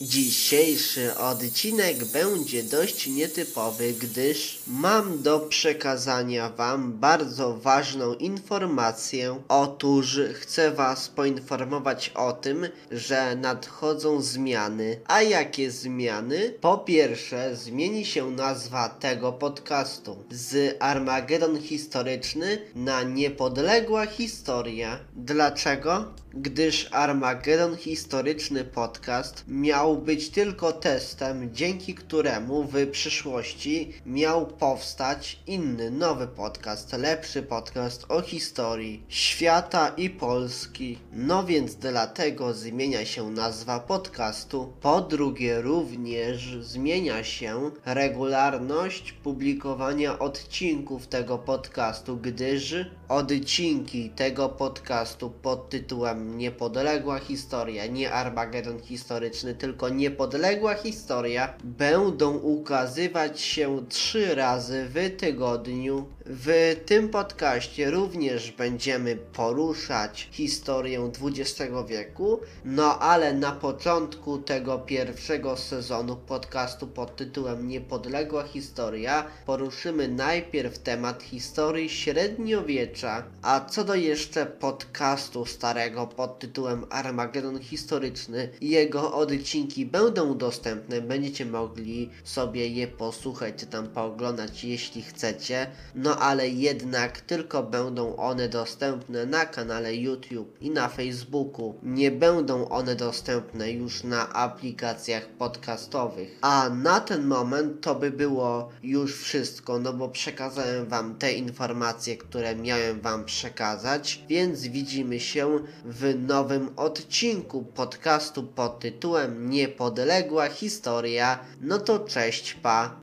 Dzisiejszy odcinek będzie dość nietypowy, gdyż mam do przekazania Wam bardzo ważną informację. Otóż chcę Was poinformować o tym, że nadchodzą zmiany. A jakie zmiany? Po pierwsze, zmieni się nazwa tego podcastu z Armagedon Historyczny na Niepodległa Historia. Dlaczego? Gdyż Armagedon Historyczny Podcast miał być tylko testem, dzięki któremu w przyszłości miał powstać inny, nowy podcast, lepszy podcast o historii świata i Polski. No więc dlatego zmienia się nazwa podcastu. Po drugie, również zmienia się regularność publikowania odcinków tego podcastu, gdyż odcinki tego podcastu pod tytułem Niepodległa Historia, nie Armagedon Historyczny, tylko Niepodległa Historia będą ukazywać się trzy razy w tygodniu. W tym podcaście również będziemy poruszać historię XX wieku, no ale na początku tego pierwszego sezonu podcastu pod tytułem Niepodległa Historia poruszymy najpierw temat historii średniowiecza, a co do jeszcze podcastu starego pod tytułem Armagedon Historyczny jego odcinki będą dostępne, będziecie mogli sobie je posłuchać czy tam pooglądać jeśli chcecie, no ale jednak tylko będą one dostępne na kanale YouTube i na Facebooku. Nie będą one dostępne już na aplikacjach podcastowych. A na ten moment to by było już wszystko, no bo przekazałem wam te informacje, które miałem wam przekazać, więc widzimy się w nowym odcinku podcastu pod tytułem Niepodległa Historia. No to cześć, pa!